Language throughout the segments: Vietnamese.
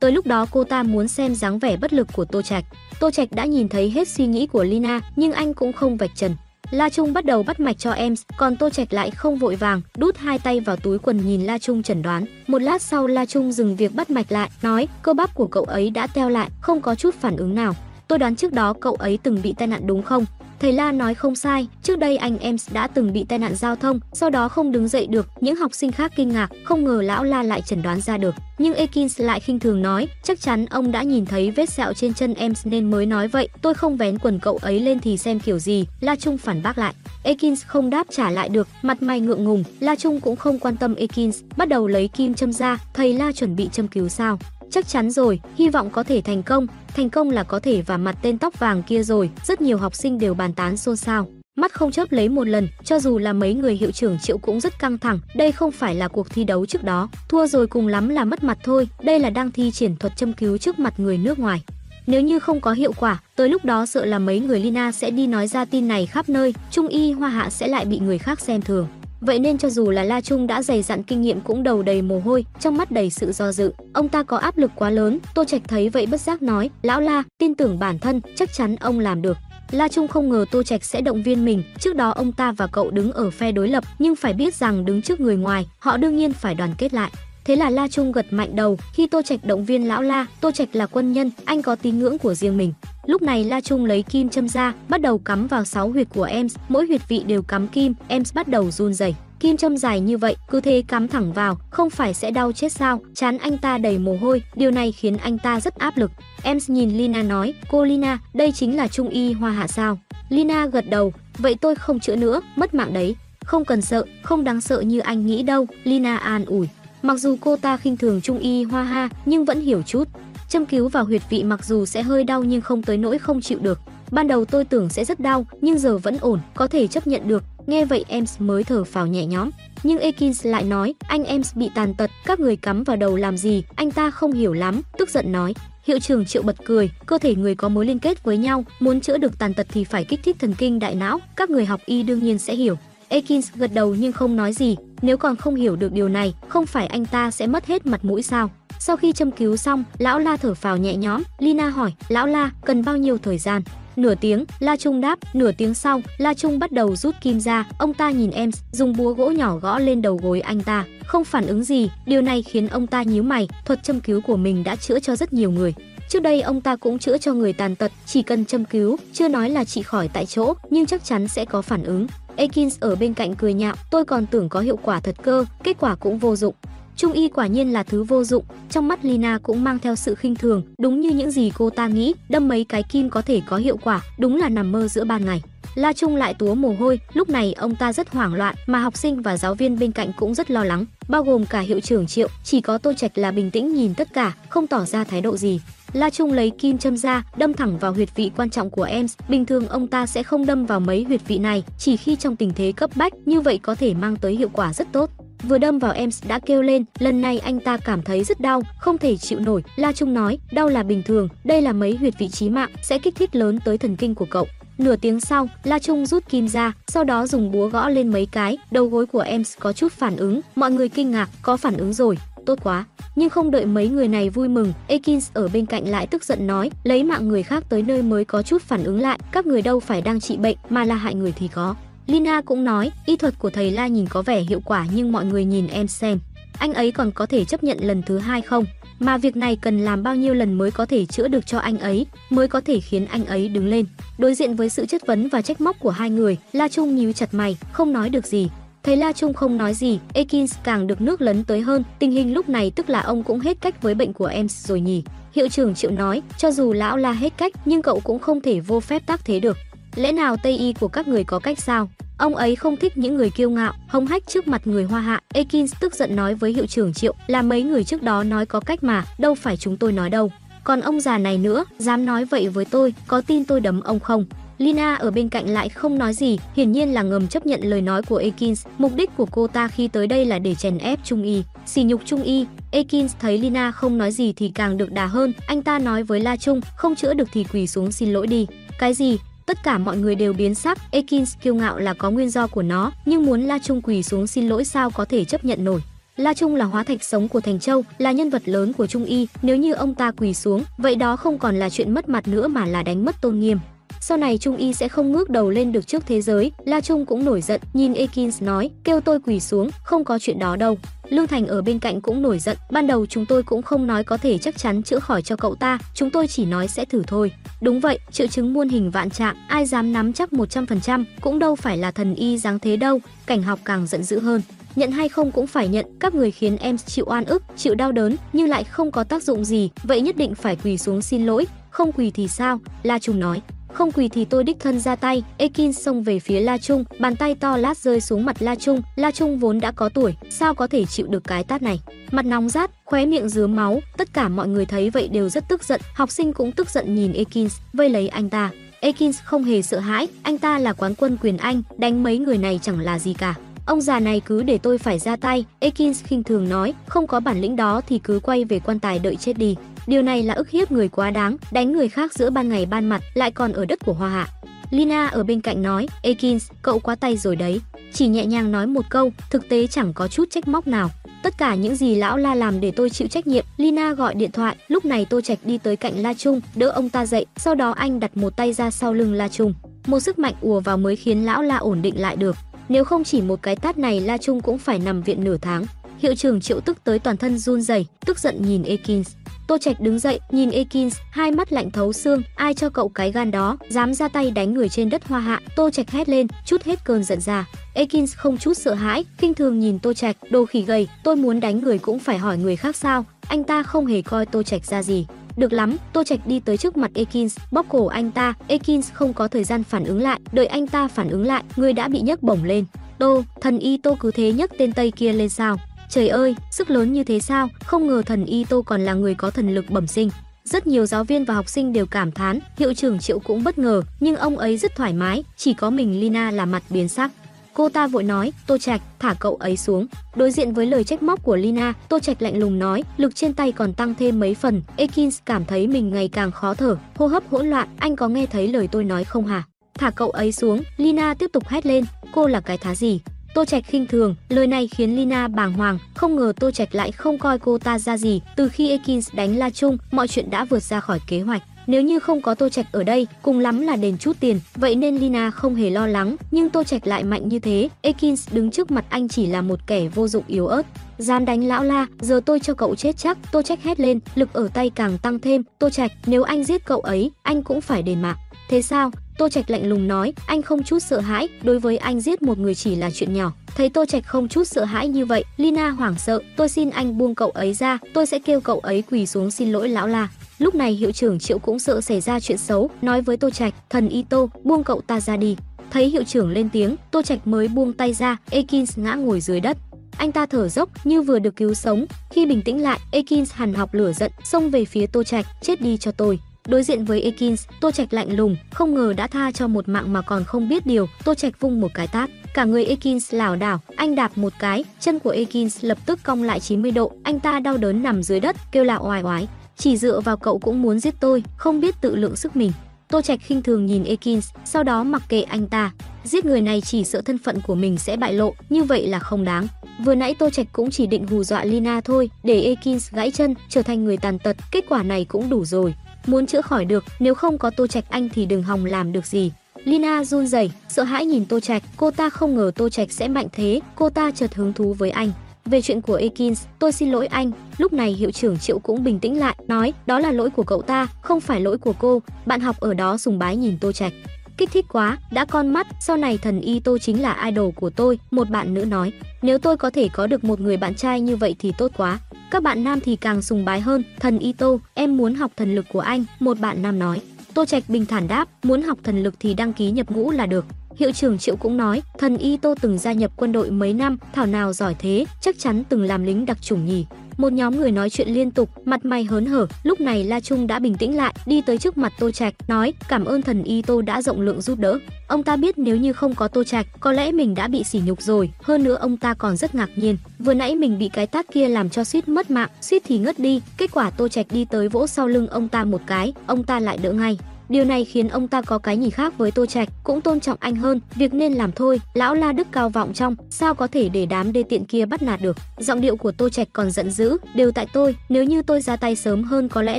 Tới lúc đó cô ta muốn xem dáng vẻ bất lực của Tô Trạch. Tô Trạch đã nhìn thấy hết suy nghĩ của Lina, nhưng anh cũng không vạch trần. La Trung bắt đầu bắt mạch cho em, còn Tô Trạch lại không vội vàng, đút hai tay vào túi quần nhìn La Trung chẩn đoán. Một lát sau La Trung dừng việc bắt mạch lại, nói cơ bắp của cậu ấy đã teo lại, không có chút phản ứng nào. Tôi đoán trước đó cậu ấy từng bị tai nạn đúng không? Thầy La nói không sai, trước đây anh em đã từng bị tai nạn giao thông, sau đó không đứng dậy được, những học sinh khác kinh ngạc, không ngờ lão La lại chẩn đoán ra được. Nhưng Ekins lại khinh thường nói, chắc chắn ông đã nhìn thấy vết sẹo trên chân em nên mới nói vậy, tôi không vén quần cậu ấy lên thì xem kiểu gì, La Trung phản bác lại. Ekins không đáp trả lại được, mặt mày ngượng ngùng, La Trung cũng không quan tâm Ekins, bắt đầu lấy kim châm ra, thầy La chuẩn bị châm cứu sao? Chắc chắn rồi, hy vọng có thể thành công, thành công là có thể và mặt tên tóc vàng kia rồi, rất nhiều học sinh đều bàn tán xôn xao. Mắt không chớp lấy một lần, cho dù là mấy người hiệu trưởng Triệu cũng rất căng thẳng, đây không phải là cuộc thi đấu trước đó, thua rồi cùng lắm là mất mặt thôi, đây là đang thi triển thuật châm cứu trước mặt người nước ngoài. Nếu như không có hiệu quả, tới lúc đó sợ là mấy người Lina sẽ đi nói ra tin này khắp nơi, Trung y Hoa Hạ sẽ lại bị người khác xem thường. Vậy nên cho dù là La Trung đã dày dặn kinh nghiệm cũng đầu đầy mồ hôi, trong mắt đầy sự do dự. Ông ta có áp lực quá lớn, Tô Trạch thấy vậy bất giác nói, "Lão La, tin tưởng bản thân, chắc chắn ông làm được." La Trung không ngờ Tô Trạch sẽ động viên mình, trước đó ông ta và cậu đứng ở phe đối lập, nhưng phải biết rằng đứng trước người ngoài, họ đương nhiên phải đoàn kết lại. Thế là La Trung gật mạnh đầu, khi Tô Trạch động viên lão La, Tô Trạch là quân nhân, anh có tín ngưỡng của riêng mình. Lúc này La Trung lấy kim châm ra, bắt đầu cắm vào 6 huyệt của em, mỗi huyệt vị đều cắm kim, em bắt đầu run rẩy. Kim châm dài như vậy, cứ thế cắm thẳng vào, không phải sẽ đau chết sao? Chán anh ta đầy mồ hôi, điều này khiến anh ta rất áp lực. Em nhìn Lina nói, cô Lina, đây chính là trung y hoa hạ sao? Lina gật đầu, vậy tôi không chữa nữa, mất mạng đấy. Không cần sợ, không đáng sợ như anh nghĩ đâu, Lina an ủi. Mặc dù cô ta khinh thường trung y hoa ha, nhưng vẫn hiểu chút. Châm cứu vào huyệt vị mặc dù sẽ hơi đau nhưng không tới nỗi không chịu được. Ban đầu tôi tưởng sẽ rất đau, nhưng giờ vẫn ổn, có thể chấp nhận được. Nghe vậy ems mới thở phào nhẹ nhõm. Nhưng Ekins lại nói, anh ems bị tàn tật, các người cắm vào đầu làm gì, anh ta không hiểu lắm, tức giận nói. Hiệu trưởng Triệu bật cười, cơ thể người có mối liên kết với nhau, muốn chữa được tàn tật thì phải kích thích thần kinh đại não, các người học y đương nhiên sẽ hiểu. Ekins gật đầu nhưng không nói gì, nếu còn không hiểu được điều này, không phải anh ta sẽ mất hết mặt mũi sao? Sau khi châm cứu xong, lão La thở phào nhẹ nhõm, Lina hỏi, lão La, cần bao nhiêu thời gian? Nửa tiếng, La Trung đáp, nửa tiếng sau, La Trung bắt đầu rút kim ra, ông ta nhìn em, dùng búa gỗ nhỏ gõ lên đầu gối anh ta, không phản ứng gì, điều này khiến ông ta nhíu mày, thuật châm cứu của mình đã chữa cho rất nhiều người. Trước đây ông ta cũng chữa cho người tàn tật, chỉ cần châm cứu, chưa nói là trị khỏi tại chỗ, nhưng chắc chắn sẽ có phản ứng. Ekins ở bên cạnh cười nhạo, tôi còn tưởng có hiệu quả thật cơ, kết quả cũng vô dụng. Trung y quả nhiên là thứ vô dụng, trong mắt Lina cũng mang theo sự khinh thường, đúng như những gì cô ta nghĩ, đâm mấy cái kim có thể có hiệu quả, đúng là nằm mơ giữa ban ngày. La Trung lại túa mồ hôi, lúc này ông ta rất hoảng loạn, mà học sinh và giáo viên bên cạnh cũng rất lo lắng, bao gồm cả hiệu trưởng Triệu, chỉ có Tô Trạch là bình tĩnh nhìn tất cả, không tỏ ra thái độ gì. La Trung lấy kim châm ra, đâm thẳng vào huyệt vị quan trọng của em. Bình thường ông ta sẽ không đâm vào mấy huyệt vị này, chỉ khi trong tình thế cấp bách, như vậy có thể mang tới hiệu quả rất tốt. Vừa đâm vào em đã kêu lên, lần này anh ta cảm thấy rất đau, không thể chịu nổi. La Trung nói, đau là bình thường, đây là mấy huyệt vị trí mạng, sẽ kích thích lớn tới thần kinh của cậu. Nửa tiếng sau, La Trung rút kim ra, sau đó dùng búa gõ lên mấy cái, đầu gối của em có chút phản ứng, mọi người kinh ngạc, có phản ứng rồi, tốt quá. Nhưng không đợi mấy người này vui mừng, Ekins ở bên cạnh lại tức giận nói, lấy mạng người khác tới nơi mới có chút phản ứng lại, các người đâu phải đang trị bệnh mà là hại người thì có. Lina cũng nói, y thuật của thầy La nhìn có vẻ hiệu quả nhưng mọi người nhìn em xem, anh ấy còn có thể chấp nhận lần thứ hai không? Mà việc này cần làm bao nhiêu lần mới có thể chữa được cho anh ấy, mới có thể khiến anh ấy đứng lên. Đối diện với sự chất vấn và trách móc của hai người, La Trung nhíu chặt mày, không nói được gì. Thấy La Trung không nói gì, Ekins càng được nước lấn tới hơn, tình hình lúc này tức là ông cũng hết cách với bệnh của em rồi nhỉ. Hiệu trưởng Triệu nói, cho dù lão La hết cách, nhưng cậu cũng không thể vô phép tác thế được. Lẽ nào Tây y của các người có cách sao? Ông ấy không thích những người kiêu ngạo, hống hách trước mặt người Hoa Hạ. Ekins tức giận nói với hiệu trưởng Triệu, là mấy người trước đó nói có cách mà, đâu phải chúng tôi nói đâu. Còn ông già này nữa, dám nói vậy với tôi, có tin tôi đấm ông không? Lina ở bên cạnh lại không nói gì, hiển nhiên là ngầm chấp nhận lời nói của Ekins. Mục đích của cô ta khi tới đây là để chèn ép Trung Y, xỉ nhục Trung Y. Ekins thấy Lina không nói gì thì càng được đà hơn, anh ta nói với La Trung, không chữa được thì quỳ xuống xin lỗi đi. Cái gì? Tất cả mọi người đều biến sắc, Ekins kiêu ngạo là có nguyên do của nó, nhưng muốn La Trung quỳ xuống xin lỗi sao có thể chấp nhận nổi. La Trung là hóa thạch sống của Thành Châu, là nhân vật lớn của Trung Y, nếu như ông ta quỳ xuống, vậy đó không còn là chuyện mất mặt nữa mà là đánh mất tôn nghiêm. Sau này Trung Y sẽ không ngước đầu lên được trước thế giới, La Trung cũng nổi giận, nhìn Ekins nói, kêu tôi quỳ xuống, không có chuyện đó đâu. Lưu Thành ở bên cạnh cũng nổi giận, ban đầu chúng tôi cũng không nói có thể chắc chắn chữa khỏi cho cậu ta, chúng tôi chỉ nói sẽ thử thôi. Đúng vậy, triệu chứng muôn hình vạn trạng, ai dám nắm chắc 100%, cũng đâu phải là thần y dáng thế đâu, cảnh học càng giận dữ hơn. Nhận hay không cũng phải nhận, các người khiến em chịu oan ức, chịu đau đớn, nhưng lại không có tác dụng gì, vậy nhất định phải quỳ xuống xin lỗi, không quỳ thì sao? La Trung nói. Không quỳ thì tôi đích thân ra tay, Ekin xông về phía La Trung, bàn tay to lát rơi xuống mặt La Trung, La Trung vốn đã có tuổi, sao có thể chịu được cái tát này. Mặt nóng rát, khóe miệng dứa máu, tất cả mọi người thấy vậy đều rất tức giận, học sinh cũng tức giận nhìn Ekins, vây lấy anh ta. Ekins không hề sợ hãi, anh ta là quán quân quyền Anh, đánh mấy người này chẳng là gì cả. Ông già này cứ để tôi phải ra tay, Ekins khinh thường nói, không có bản lĩnh đó thì cứ quay về quan tài đợi chết đi. Điều này là ức hiếp người quá đáng, đánh người khác giữa ban ngày ban mặt, lại còn ở đất của Hoa Hạ. Lina ở bên cạnh nói, Ekins, cậu quá tay rồi đấy. Chỉ nhẹ nhàng nói một câu, thực tế chẳng có chút trách móc nào. Tất cả những gì lão La làm để tôi chịu trách nhiệm. Lina gọi điện thoại, lúc này Tô Trạch đi tới cạnh La Trung, đỡ ông ta dậy, sau đó anh đặt một tay ra sau lưng La Trung. Một sức mạnh ùa vào mới khiến lão La ổn định lại được. Nếu không chỉ một cái tát này La Trung cũng phải nằm viện nửa tháng. Hiệu trưởng Triệu Tức tới toàn thân run rẩy, tức giận nhìn Ekins. Tô Trạch đứng dậy, nhìn Ekins, hai mắt lạnh thấu xương, ai cho cậu cái gan đó, dám ra tay đánh người trên đất Hoa Hạ. Tô Trạch hét lên, chút hết cơn giận ra. Ekins không chút sợ hãi, kinh thường nhìn Tô Trạch, đồ khỉ gầy, tôi muốn đánh người cũng phải hỏi người khác sao? Anh ta không hề coi Tô Trạch ra gì. Được lắm, Tô Trạch đi tới trước mặt Ekins, bóp cổ anh ta, Ekins không có thời gian phản ứng lại, đợi anh ta phản ứng lại, người đã bị nhấc bổng lên. Tô, thần y Tô cứ thế nhấc tên Tây kia lên sao? Trời ơi, sức lớn như thế sao? Không ngờ thần y Tô còn là người có thần lực bẩm sinh. Rất nhiều giáo viên và học sinh đều cảm thán, hiệu trưởng Triệu cũng bất ngờ, nhưng ông ấy rất thoải mái, chỉ có mình Lina là mặt biến sắc. Cô ta vội nói, Tô Trạch, thả cậu ấy xuống. Đối diện với lời trách móc của Lina, Tô Trạch lạnh lùng nói, lực trên tay còn tăng thêm mấy phần. Ekins cảm thấy mình ngày càng khó thở, hô hấp hỗn loạn, anh có nghe thấy lời tôi nói không hả? Thả cậu ấy xuống, Lina tiếp tục hét lên, cô là cái thá gì? Tô Trạch khinh thường, lời này khiến Lina bàng hoàng, không ngờ Tô Trạch lại không coi cô ta ra gì. Từ khi Ekins đánh La Trung, mọi chuyện đã vượt ra khỏi kế hoạch. Nếu như không có Tô Trạch ở đây, cùng lắm là đền chút tiền, vậy nên Lina không hề lo lắng, nhưng Tô Trạch lại mạnh như thế, Ekins đứng trước mặt anh chỉ là một kẻ vô dụng yếu ớt. Dám đánh lão la, giờ tôi cho cậu chết chắc, Tô Trạch hét lên, lực ở tay càng tăng thêm, Tô Trạch, nếu anh giết cậu ấy, anh cũng phải đền mạng. Thế sao? Tô Trạch lạnh lùng nói, anh không chút sợ hãi, đối với anh giết một người chỉ là chuyện nhỏ. Thấy Tô Trạch không chút sợ hãi như vậy, Lina hoảng sợ, tôi xin anh buông cậu ấy ra, tôi sẽ kêu cậu ấy quỳ xuống xin lỗi lão la. Lúc này hiệu trưởng Triệu cũng sợ xảy ra chuyện xấu, nói với Tô Trạch, thần y Tô, buông cậu ta ra đi. Thấy hiệu trưởng lên tiếng, Tô Trạch mới buông tay ra, Ekins ngã ngồi dưới đất. Anh ta thở dốc như vừa được cứu sống. Khi bình tĩnh lại, Ekins hằn học lửa giận, xông về phía Tô Trạch, chết đi cho tôi. Đối diện với Ekins, Tô Trạch lạnh lùng, không ngờ đã tha cho một mạng mà còn không biết điều, Tô Trạch vung một cái tát. Cả người Ekins lảo đảo, anh đạp một cái, chân của Ekins lập tức cong lại 90 độ, anh ta đau đớn nằm dưới đất, kêu là oai oái. Chỉ dựa vào cậu cũng muốn giết tôi, không biết tự lượng sức mình. Tô Trạch khinh thường nhìn Ekins, sau đó mặc kệ anh ta. Giết người này chỉ sợ thân phận của mình sẽ bại lộ, như vậy là không đáng. Vừa nãy Tô Trạch cũng chỉ định hù dọa Lina thôi, để Ekins gãy chân, trở thành người tàn tật, kết quả này cũng đủ rồi. Muốn chữa khỏi được, nếu không có Tô Trạch anh thì đừng hòng làm được gì. Lina run rẩy, sợ hãi nhìn Tô Trạch, cô ta không ngờ Tô Trạch sẽ mạnh thế, cô ta chợt hứng thú với anh. Về chuyện của Ekins, tôi xin lỗi anh. Lúc này hiệu trưởng Triệu cũng bình tĩnh lại, nói, đó là lỗi của cậu ta, không phải lỗi của cô. Bạn học ở đó sùng bái nhìn Tô Trạch. Kích thích quá, đã con mắt, sau này thần y Tô chính là idol của tôi, một bạn nữ nói. Nếu tôi có thể có được một người bạn trai như vậy thì tốt quá. Các bạn nam thì càng sùng bái hơn, thần y Tô, em muốn học thần lực của anh, một bạn nam nói. Tô Trạch bình thản đáp, muốn học thần lực thì đăng ký nhập ngũ là được. Hiệu trưởng Triệu cũng nói, thần y Tô từng gia nhập quân đội mấy năm, thảo nào giỏi thế, chắc chắn từng làm lính đặc chủng nhỉ. Một nhóm người nói chuyện liên tục, mặt mày hớn hở, lúc này La Trung đã bình tĩnh lại, đi tới trước mặt Tô Trạch, nói, cảm ơn thần y Tô đã rộng lượng giúp đỡ. Ông ta biết nếu như không có Tô Trạch, có lẽ mình đã bị sỉ nhục rồi, hơn nữa ông ta còn rất ngạc nhiên. Vừa nãy mình bị cái tát kia làm cho suýt mất mạng, suýt thì ngất đi, kết quả Tô Trạch đi tới vỗ sau lưng ông ta một cái, ông ta lại đỡ ngay. Điều này khiến ông ta có cái nhìn khác với Tô Trạch, cũng tôn trọng anh hơn, việc nên làm thôi. Lão La Đức cao vọng trong, sao có thể để đám đê tiện kia bắt nạt được. Giọng điệu của Tô Trạch còn giận dữ, đều tại tôi, nếu như tôi ra tay sớm hơn có lẽ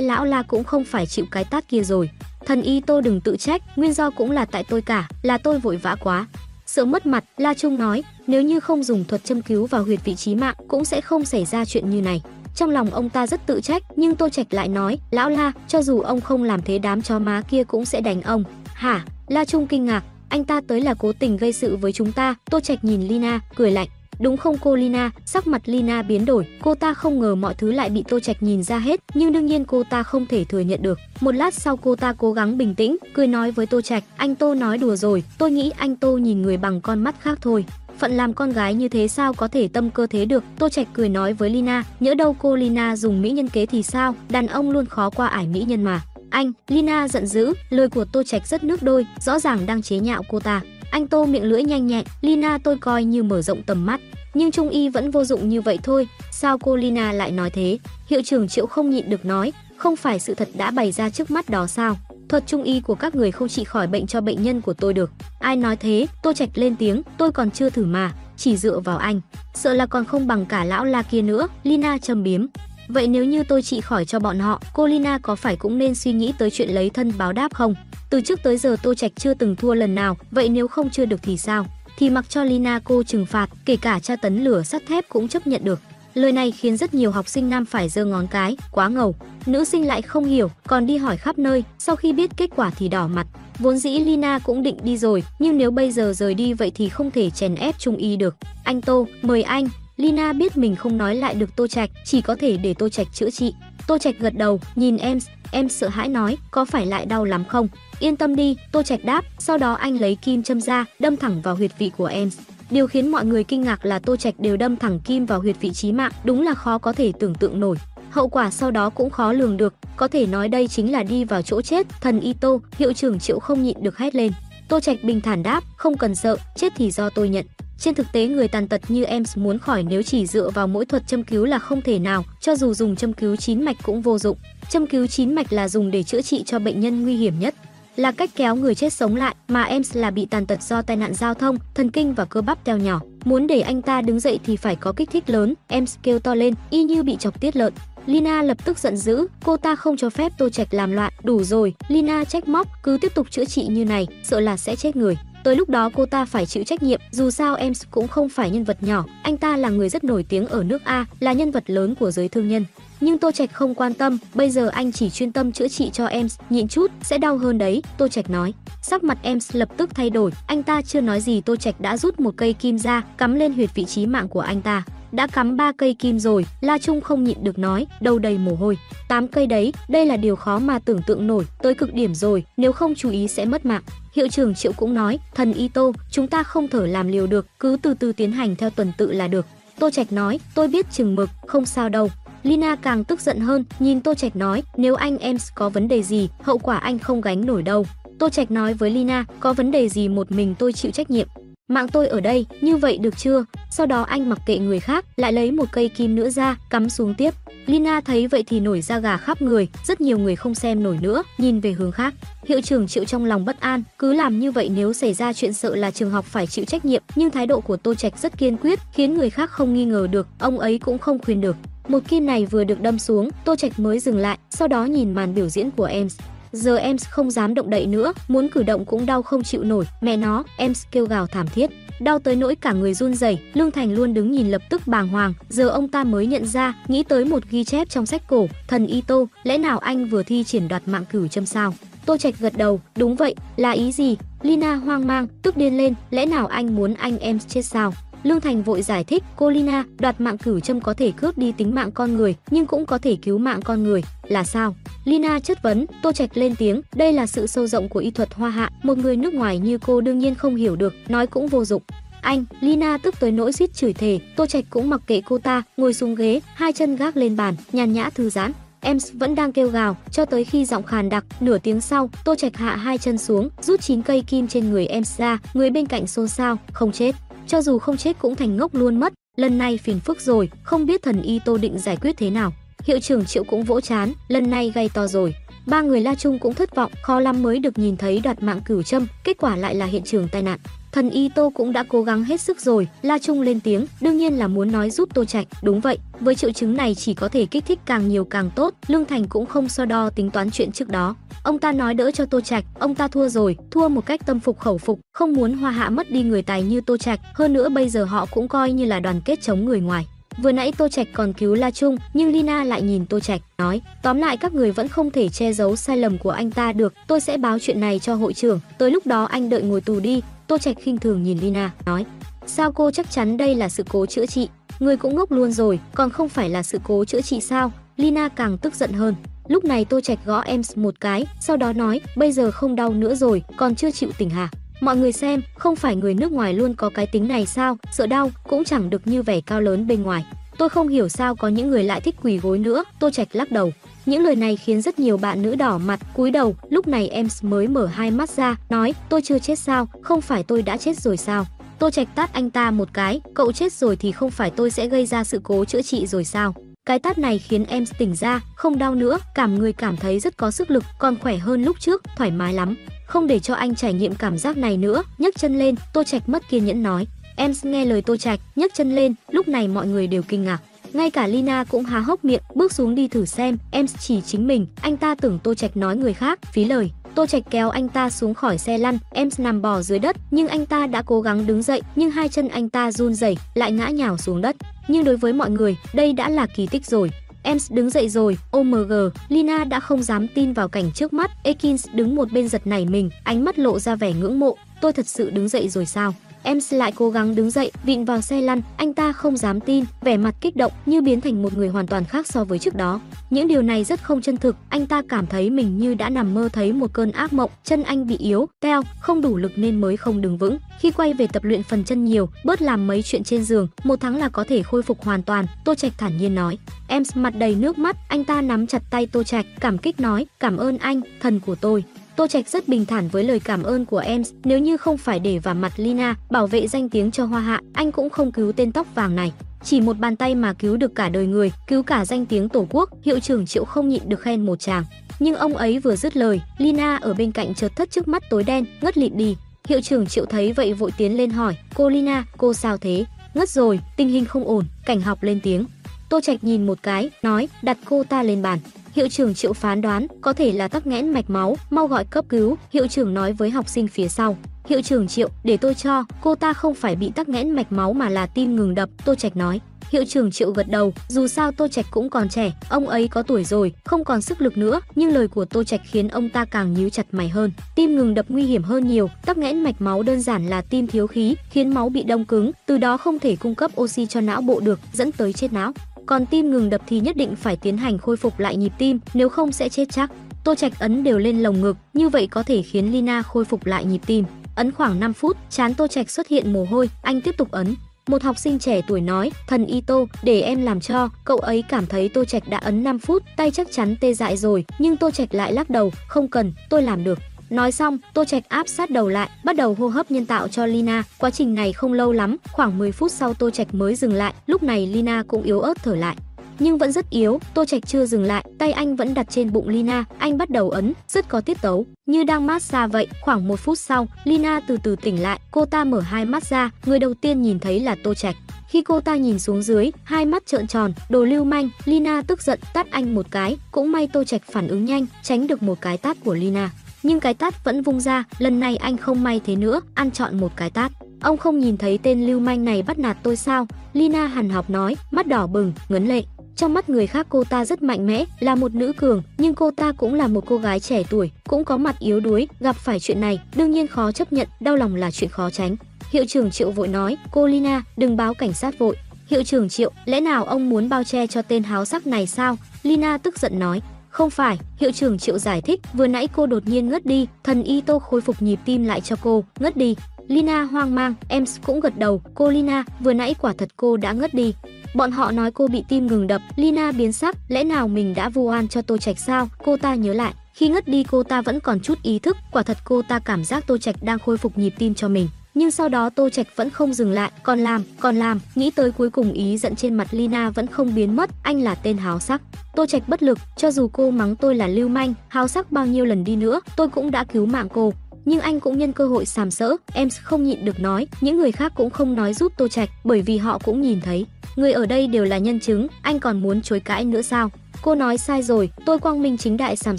lão La cũng không phải chịu cái tát kia rồi. Thần y Tô đừng tự trách, nguyên do cũng là tại tôi cả, là tôi vội vã quá. Sợ mất mặt, La Trung nói, nếu như không dùng thuật châm cứu vào huyệt vị trí mạng cũng sẽ không xảy ra chuyện như này. Trong lòng ông ta rất tự trách, nhưng Tô Trạch lại nói, lão La, cho dù ông không làm thế đám chó má kia cũng sẽ đánh ông. Hả? La Trung kinh ngạc, anh ta tới là cố tình gây sự với chúng ta. Tô Trạch nhìn Lina, cười lạnh. Đúng không cô Lina? Sắc mặt Lina biến đổi, cô ta không ngờ mọi thứ lại bị Tô Trạch nhìn ra hết, nhưng đương nhiên cô ta không thể thừa nhận được. Một lát sau cô ta cố gắng bình tĩnh, cười nói với Tô Trạch, anh Tô nói đùa rồi, tôi nghĩ anh Tô nhìn người bằng con mắt khác thôi phận làm con gái như thế sao có thể tâm cơ thế được? Tô trạch cười nói với lina, nhỡ đâu cô lina dùng mỹ nhân kế thì sao? Đàn ông luôn khó qua ải mỹ nhân mà. Anh, lina giận dữ, lời của tô trạch rất nước đôi, rõ ràng đang chế nhạo cô ta. Anh tô miệng lưỡi nhanh nhẹn, lina tôi coi như mở rộng tầm mắt. Nhưng trung y vẫn vô dụng như vậy thôi, sao cô lina lại nói thế? Hiệu trưởng triệu không nhịn được nói, không phải sự thật đã bày ra trước mắt đó sao? Thuật trung y của các người không trị khỏi bệnh cho bệnh nhân của tôi được. Ai nói thế? Tôi Trạch lên tiếng, tôi còn chưa thử mà, chỉ dựa vào anh. Sợ là còn không bằng cả lão la kia nữa, Lina châm biếm. Vậy nếu như tôi trị khỏi cho bọn họ, cô Lina có phải cũng nên suy nghĩ tới chuyện lấy thân báo đáp không? Từ trước tới giờ tôi Trạch chưa từng thua lần nào, vậy nếu không chưa được thì sao? Thì mặc cho Lina cô trừng phạt, kể cả tra tấn lửa sắt thép cũng chấp nhận được. Lời này khiến rất nhiều học sinh nam phải giơ ngón cái, quá ngầu. Nữ sinh lại không hiểu, còn đi hỏi khắp nơi, sau khi biết kết quả thì đỏ mặt. Vốn dĩ Lina cũng định đi rồi, nhưng nếu bây giờ rời đi vậy thì không thể chèn ép Trung Y được. Anh Tô, mời anh. Lina biết mình không nói lại được Tô Trạch, chỉ có thể để Tô Trạch chữa trị. Tô Trạch gật đầu, nhìn em, em sợ hãi nói, có phải lại đau lắm không? Yên tâm đi, Tô Trạch đáp, sau đó anh lấy kim châm ra, đâm thẳng vào huyệt vị của em. Điều khiến mọi người kinh ngạc là Tô Trạch đều đâm thẳng kim vào huyệt vị trí mạng, đúng là khó có thể tưởng tượng nổi. Hậu quả sau đó cũng khó lường được, có thể nói đây chính là đi vào chỗ chết. Thần Y Tô, hiệu trưởng Triệu không nhịn được hét lên. Tô Trạch bình thản đáp, không cần sợ, chết thì do tôi nhận. Trên thực tế người tàn tật như em muốn khỏi nếu chỉ dựa vào mỗi thuật châm cứu là không thể nào, cho dù dùng châm cứu chín mạch cũng vô dụng. Châm cứu chín mạch là dùng để chữa trị cho bệnh nhân nguy hiểm nhất là cách kéo người chết sống lại, mà em là bị tàn tật do tai nạn giao thông, thần kinh và cơ bắp teo nhỏ. Muốn để anh ta đứng dậy thì phải có kích thích lớn, em kêu to lên, y như bị chọc tiết lợn. Lina lập tức giận dữ, cô ta không cho phép Tô Trạch làm loạn, đủ rồi, Lina trách móc, cứ tiếp tục chữa trị như này, sợ là sẽ chết người. Tới lúc đó cô ta phải chịu trách nhiệm, dù sao em cũng không phải nhân vật nhỏ, anh ta là người rất nổi tiếng ở nước A, là nhân vật lớn của giới thương nhân. Nhưng Tô Trạch không quan tâm, bây giờ anh chỉ chuyên tâm chữa trị cho em, nhịn chút, sẽ đau hơn đấy, Tô Trạch nói. Sắc mặt em lập tức thay đổi, anh ta chưa nói gì Tô Trạch đã rút một cây kim ra, cắm lên huyệt vị trí mạng của anh ta. Đã cắm ba cây kim rồi, La Trung không nhịn được nói, đầu đầy mồ hôi. Tám cây đấy, đây là điều khó mà tưởng tượng nổi, tới cực điểm rồi, nếu không chú ý sẽ mất mạng. Hiệu trưởng Triệu cũng nói, thần Y Tô, chúng ta không thở làm liều được, cứ từ từ tiến hành theo tuần tự là được. Tô Trạch nói, tôi biết chừng mực, không sao đâu. Lina càng tức giận hơn, nhìn Tô Trạch nói, nếu anh em có vấn đề gì, hậu quả anh không gánh nổi đâu. Tô Trạch nói với Lina, có vấn đề gì một mình tôi chịu trách nhiệm. Mạng tôi ở đây, như vậy được chưa? Sau đó anh mặc kệ người khác, lại lấy một cây kim nữa ra, cắm xuống tiếp. Lina thấy vậy thì nổi da gà khắp người, rất nhiều người không xem nổi nữa, nhìn về hướng khác. Hiệu trưởng chịu trong lòng bất an, cứ làm như vậy nếu xảy ra chuyện sợ là trường học phải chịu trách nhiệm, nhưng thái độ của Tô Trạch rất kiên quyết, khiến người khác không nghi ngờ được, ông ấy cũng không khuyên được. Một kim này vừa được đâm xuống, Tô Trạch mới dừng lại, sau đó nhìn màn biểu diễn của ems. Giờ ems không dám động đậy nữa, muốn cử động cũng đau không chịu nổi, mẹ nó, ems kêu gào thảm thiết. Đau tới nỗi cả người run rẩy, Lương Thành luôn đứng nhìn lập tức bàng hoàng, giờ ông ta mới nhận ra, nghĩ tới một ghi chép trong sách cổ, thần y Tô, lẽ nào anh vừa thi triển đoạt mạng cửu châm sao? Tô Trạch gật đầu, đúng vậy, là ý gì? Lina hoang mang, tức điên lên, lẽ nào anh muốn anh em chết sao? Lương Thành vội giải thích, cô Lina, đoạt mạng cửu châm có thể cướp đi tính mạng con người, nhưng cũng có thể cứu mạng con người, là sao? Lina chất vấn, Tô Trạch lên tiếng, đây là sự sâu rộng của y thuật hoa hạ, một người nước ngoài như cô đương nhiên không hiểu được, nói cũng vô dụng. Anh, Lina tức tới nỗi suýt chửi thề, Tô Trạch cũng mặc kệ cô ta, ngồi xuống ghế, hai chân gác lên bàn, nhàn nhã thư giãn. Em vẫn đang kêu gào, cho tới khi giọng khàn đặc, nửa tiếng sau, Tô Trạch hạ hai chân xuống, rút chín cây kim trên người em ra, người bên cạnh xôn xao, không chết cho dù không chết cũng thành ngốc luôn mất. Lần này phiền phức rồi, không biết thần y Tô định giải quyết thế nào. Hiệu trưởng Triệu cũng vỗ chán, lần này gây to rồi. Ba người La Trung cũng thất vọng, khó lắm mới được nhìn thấy đoạt mạng cửu châm, kết quả lại là hiện trường tai nạn. Thần Y Tô cũng đã cố gắng hết sức rồi, La Trung lên tiếng, đương nhiên là muốn nói giúp Tô Trạch, đúng vậy, với triệu chứng này chỉ có thể kích thích càng nhiều càng tốt, Lương Thành cũng không so đo tính toán chuyện trước đó. Ông ta nói đỡ cho Tô Trạch, ông ta thua rồi, thua một cách tâm phục khẩu phục, không muốn Hoa Hạ mất đi người tài như Tô Trạch, hơn nữa bây giờ họ cũng coi như là đoàn kết chống người ngoài. Vừa nãy Tô Trạch còn cứu La Trung, nhưng Lina lại nhìn Tô Trạch, nói: "Tóm lại các người vẫn không thể che giấu sai lầm của anh ta được, tôi sẽ báo chuyện này cho hội trưởng, tới lúc đó anh đợi ngồi tù đi." Tô Trạch khinh thường nhìn Lina, nói: "Sao cô chắc chắn đây là sự cố chữa trị? Người cũng ngốc luôn rồi, còn không phải là sự cố chữa trị sao?" Lina càng tức giận hơn. Lúc này Tô Trạch gõ em một cái, sau đó nói: "Bây giờ không đau nữa rồi, còn chưa chịu tỉnh hả?" Mọi người xem, không phải người nước ngoài luôn có cái tính này sao, sợ đau cũng chẳng được như vẻ cao lớn bên ngoài. Tôi không hiểu sao có những người lại thích quỳ gối nữa, Tô Trạch lắc đầu. Những lời này khiến rất nhiều bạn nữ đỏ mặt, cúi đầu, lúc này em mới mở hai mắt ra, nói, tôi chưa chết sao, không phải tôi đã chết rồi sao? Tô Trạch tát anh ta một cái, cậu chết rồi thì không phải tôi sẽ gây ra sự cố chữa trị rồi sao? Cái tát này khiến em tỉnh ra, không đau nữa, cảm người cảm thấy rất có sức lực, còn khỏe hơn lúc trước, thoải mái lắm. Không để cho anh trải nghiệm cảm giác này nữa, nhấc chân lên, Tô Trạch mất kiên nhẫn nói. Em nghe lời Tô Trạch, nhấc chân lên, lúc này mọi người đều kinh ngạc. Ngay cả Lina cũng há hốc miệng, bước xuống đi thử xem, em chỉ chính mình, anh ta tưởng Tô Trạch nói người khác, phí lời. Tô Trạch kéo anh ta xuống khỏi xe lăn, em nằm bò dưới đất, nhưng anh ta đã cố gắng đứng dậy, nhưng hai chân anh ta run rẩy, lại ngã nhào xuống đất. Nhưng đối với mọi người, đây đã là kỳ tích rồi. Em đứng dậy rồi, OMG, Lina đã không dám tin vào cảnh trước mắt, Ekins đứng một bên giật nảy mình, ánh mắt lộ ra vẻ ngưỡng mộ, tôi thật sự đứng dậy rồi sao? Em lại cố gắng đứng dậy, vịn vào xe lăn, anh ta không dám tin, vẻ mặt kích động như biến thành một người hoàn toàn khác so với trước đó. Những điều này rất không chân thực, anh ta cảm thấy mình như đã nằm mơ thấy một cơn ác mộng, chân anh bị yếu, teo, không đủ lực nên mới không đứng vững. Khi quay về tập luyện phần chân nhiều, bớt làm mấy chuyện trên giường, một tháng là có thể khôi phục hoàn toàn, Tô Trạch thản nhiên nói. Em mặt đầy nước mắt, anh ta nắm chặt tay Tô Trạch, cảm kích nói, cảm ơn anh, thần của tôi. Tô Trạch rất bình thản với lời cảm ơn của em, nếu như không phải để vào mặt Lina, bảo vệ danh tiếng cho Hoa Hạ, anh cũng không cứu tên tóc vàng này. Chỉ một bàn tay mà cứu được cả đời người, cứu cả danh tiếng tổ quốc, hiệu trưởng Triệu không nhịn được khen một chàng. Nhưng ông ấy vừa dứt lời, Lina ở bên cạnh chợt thất trước mắt tối đen, ngất lịm đi. Hiệu trưởng Triệu thấy vậy vội tiến lên hỏi, cô Lina, cô sao thế? Ngất rồi, tình hình không ổn, cảnh học lên tiếng. Tô Trạch nhìn một cái, nói, đặt cô ta lên bàn. Hiệu trưởng Triệu phán đoán có thể là tắc nghẽn mạch máu, mau gọi cấp cứu, hiệu trưởng nói với học sinh phía sau. Hiệu trưởng Triệu, để tôi cho, cô ta không phải bị tắc nghẽn mạch máu mà là tim ngừng đập, Tô Trạch nói. Hiệu trưởng Triệu gật đầu, dù sao Tô Trạch cũng còn trẻ, ông ấy có tuổi rồi, không còn sức lực nữa, nhưng lời của Tô Trạch khiến ông ta càng nhíu chặt mày hơn. Tim ngừng đập nguy hiểm hơn nhiều, tắc nghẽn mạch máu đơn giản là tim thiếu khí, khiến máu bị đông cứng, từ đó không thể cung cấp oxy cho não bộ được, dẫn tới chết não. Còn tim ngừng đập thì nhất định phải tiến hành khôi phục lại nhịp tim, nếu không sẽ chết chắc. Tô Trạch ấn đều lên lồng ngực, như vậy có thể khiến Lina khôi phục lại nhịp tim. Ấn khoảng 5 phút, chán Tô Trạch xuất hiện mồ hôi, anh tiếp tục ấn. Một học sinh trẻ tuổi nói, thần y Tô, để em làm cho, cậu ấy cảm thấy Tô Trạch đã ấn 5 phút, tay chắc chắn tê dại rồi, nhưng Tô Trạch lại lắc đầu, không cần, tôi làm được. Nói xong, Tô Trạch áp sát đầu lại, bắt đầu hô hấp nhân tạo cho Lina. Quá trình này không lâu lắm, khoảng 10 phút sau Tô Trạch mới dừng lại, lúc này Lina cũng yếu ớt thở lại nhưng vẫn rất yếu. Tô Trạch chưa dừng lại, tay anh vẫn đặt trên bụng Lina, anh bắt đầu ấn, rất có tiết tấu, như đang massage vậy. Khoảng một phút sau, Lina từ từ tỉnh lại, cô ta mở hai mắt ra, người đầu tiên nhìn thấy là Tô Trạch. Khi cô ta nhìn xuống dưới, hai mắt trợn tròn, đồ lưu manh, Lina tức giận tát anh một cái, cũng may Tô Trạch phản ứng nhanh, tránh được một cái tát của Lina. Nhưng cái tát vẫn vung ra, lần này anh không may thế nữa, ăn chọn một cái tát. Ông không nhìn thấy tên lưu manh này bắt nạt tôi sao? Lina hằn học nói, mắt đỏ bừng, ngấn lệ. Trong mắt người khác cô ta rất mạnh mẽ, là một nữ cường, nhưng cô ta cũng là một cô gái trẻ tuổi, cũng có mặt yếu đuối, gặp phải chuyện này, đương nhiên khó chấp nhận, đau lòng là chuyện khó tránh. Hiệu trưởng Triệu vội nói, cô Lina, đừng báo cảnh sát vội. Hiệu trưởng Triệu, lẽ nào ông muốn bao che cho tên háo sắc này sao? Lina tức giận nói, không phải, hiệu trưởng Triệu giải thích, vừa nãy cô đột nhiên ngất đi, thần y tô khôi phục nhịp tim lại cho cô, ngất đi. Lina hoang mang, em cũng gật đầu, cô Lina, vừa nãy quả thật cô đã ngất đi. Bọn họ nói cô bị tim ngừng đập, Lina biến sắc, lẽ nào mình đã vu oan cho Tô Trạch sao? Cô ta nhớ lại, khi ngất đi cô ta vẫn còn chút ý thức, quả thật cô ta cảm giác Tô Trạch đang khôi phục nhịp tim cho mình nhưng sau đó Tô Trạch vẫn không dừng lại, còn làm, còn làm, nghĩ tới cuối cùng ý giận trên mặt Lina vẫn không biến mất, anh là tên háo sắc. Tô Trạch bất lực, cho dù cô mắng tôi là lưu manh, háo sắc bao nhiêu lần đi nữa, tôi cũng đã cứu mạng cô, nhưng anh cũng nhân cơ hội sàm sỡ, em không nhịn được nói, những người khác cũng không nói giúp Tô Trạch, bởi vì họ cũng nhìn thấy, người ở đây đều là nhân chứng, anh còn muốn chối cãi nữa sao? Cô nói sai rồi, tôi quang minh chính đại sàm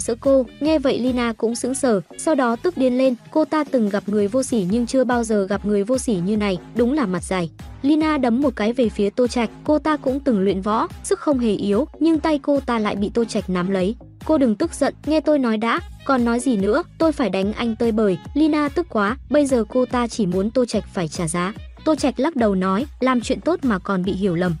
sỡ cô. Nghe vậy Lina cũng sững sờ, sau đó tức điên lên, cô ta từng gặp người vô sỉ nhưng chưa bao giờ gặp người vô sỉ như này, đúng là mặt dày. Lina đấm một cái về phía Tô Trạch, cô ta cũng từng luyện võ, sức không hề yếu, nhưng tay cô ta lại bị Tô Trạch nắm lấy. Cô đừng tức giận, nghe tôi nói đã, còn nói gì nữa, tôi phải đánh anh tơi bời. Lina tức quá, bây giờ cô ta chỉ muốn Tô Trạch phải trả giá. Tô Trạch lắc đầu nói, làm chuyện tốt mà còn bị hiểu lầm.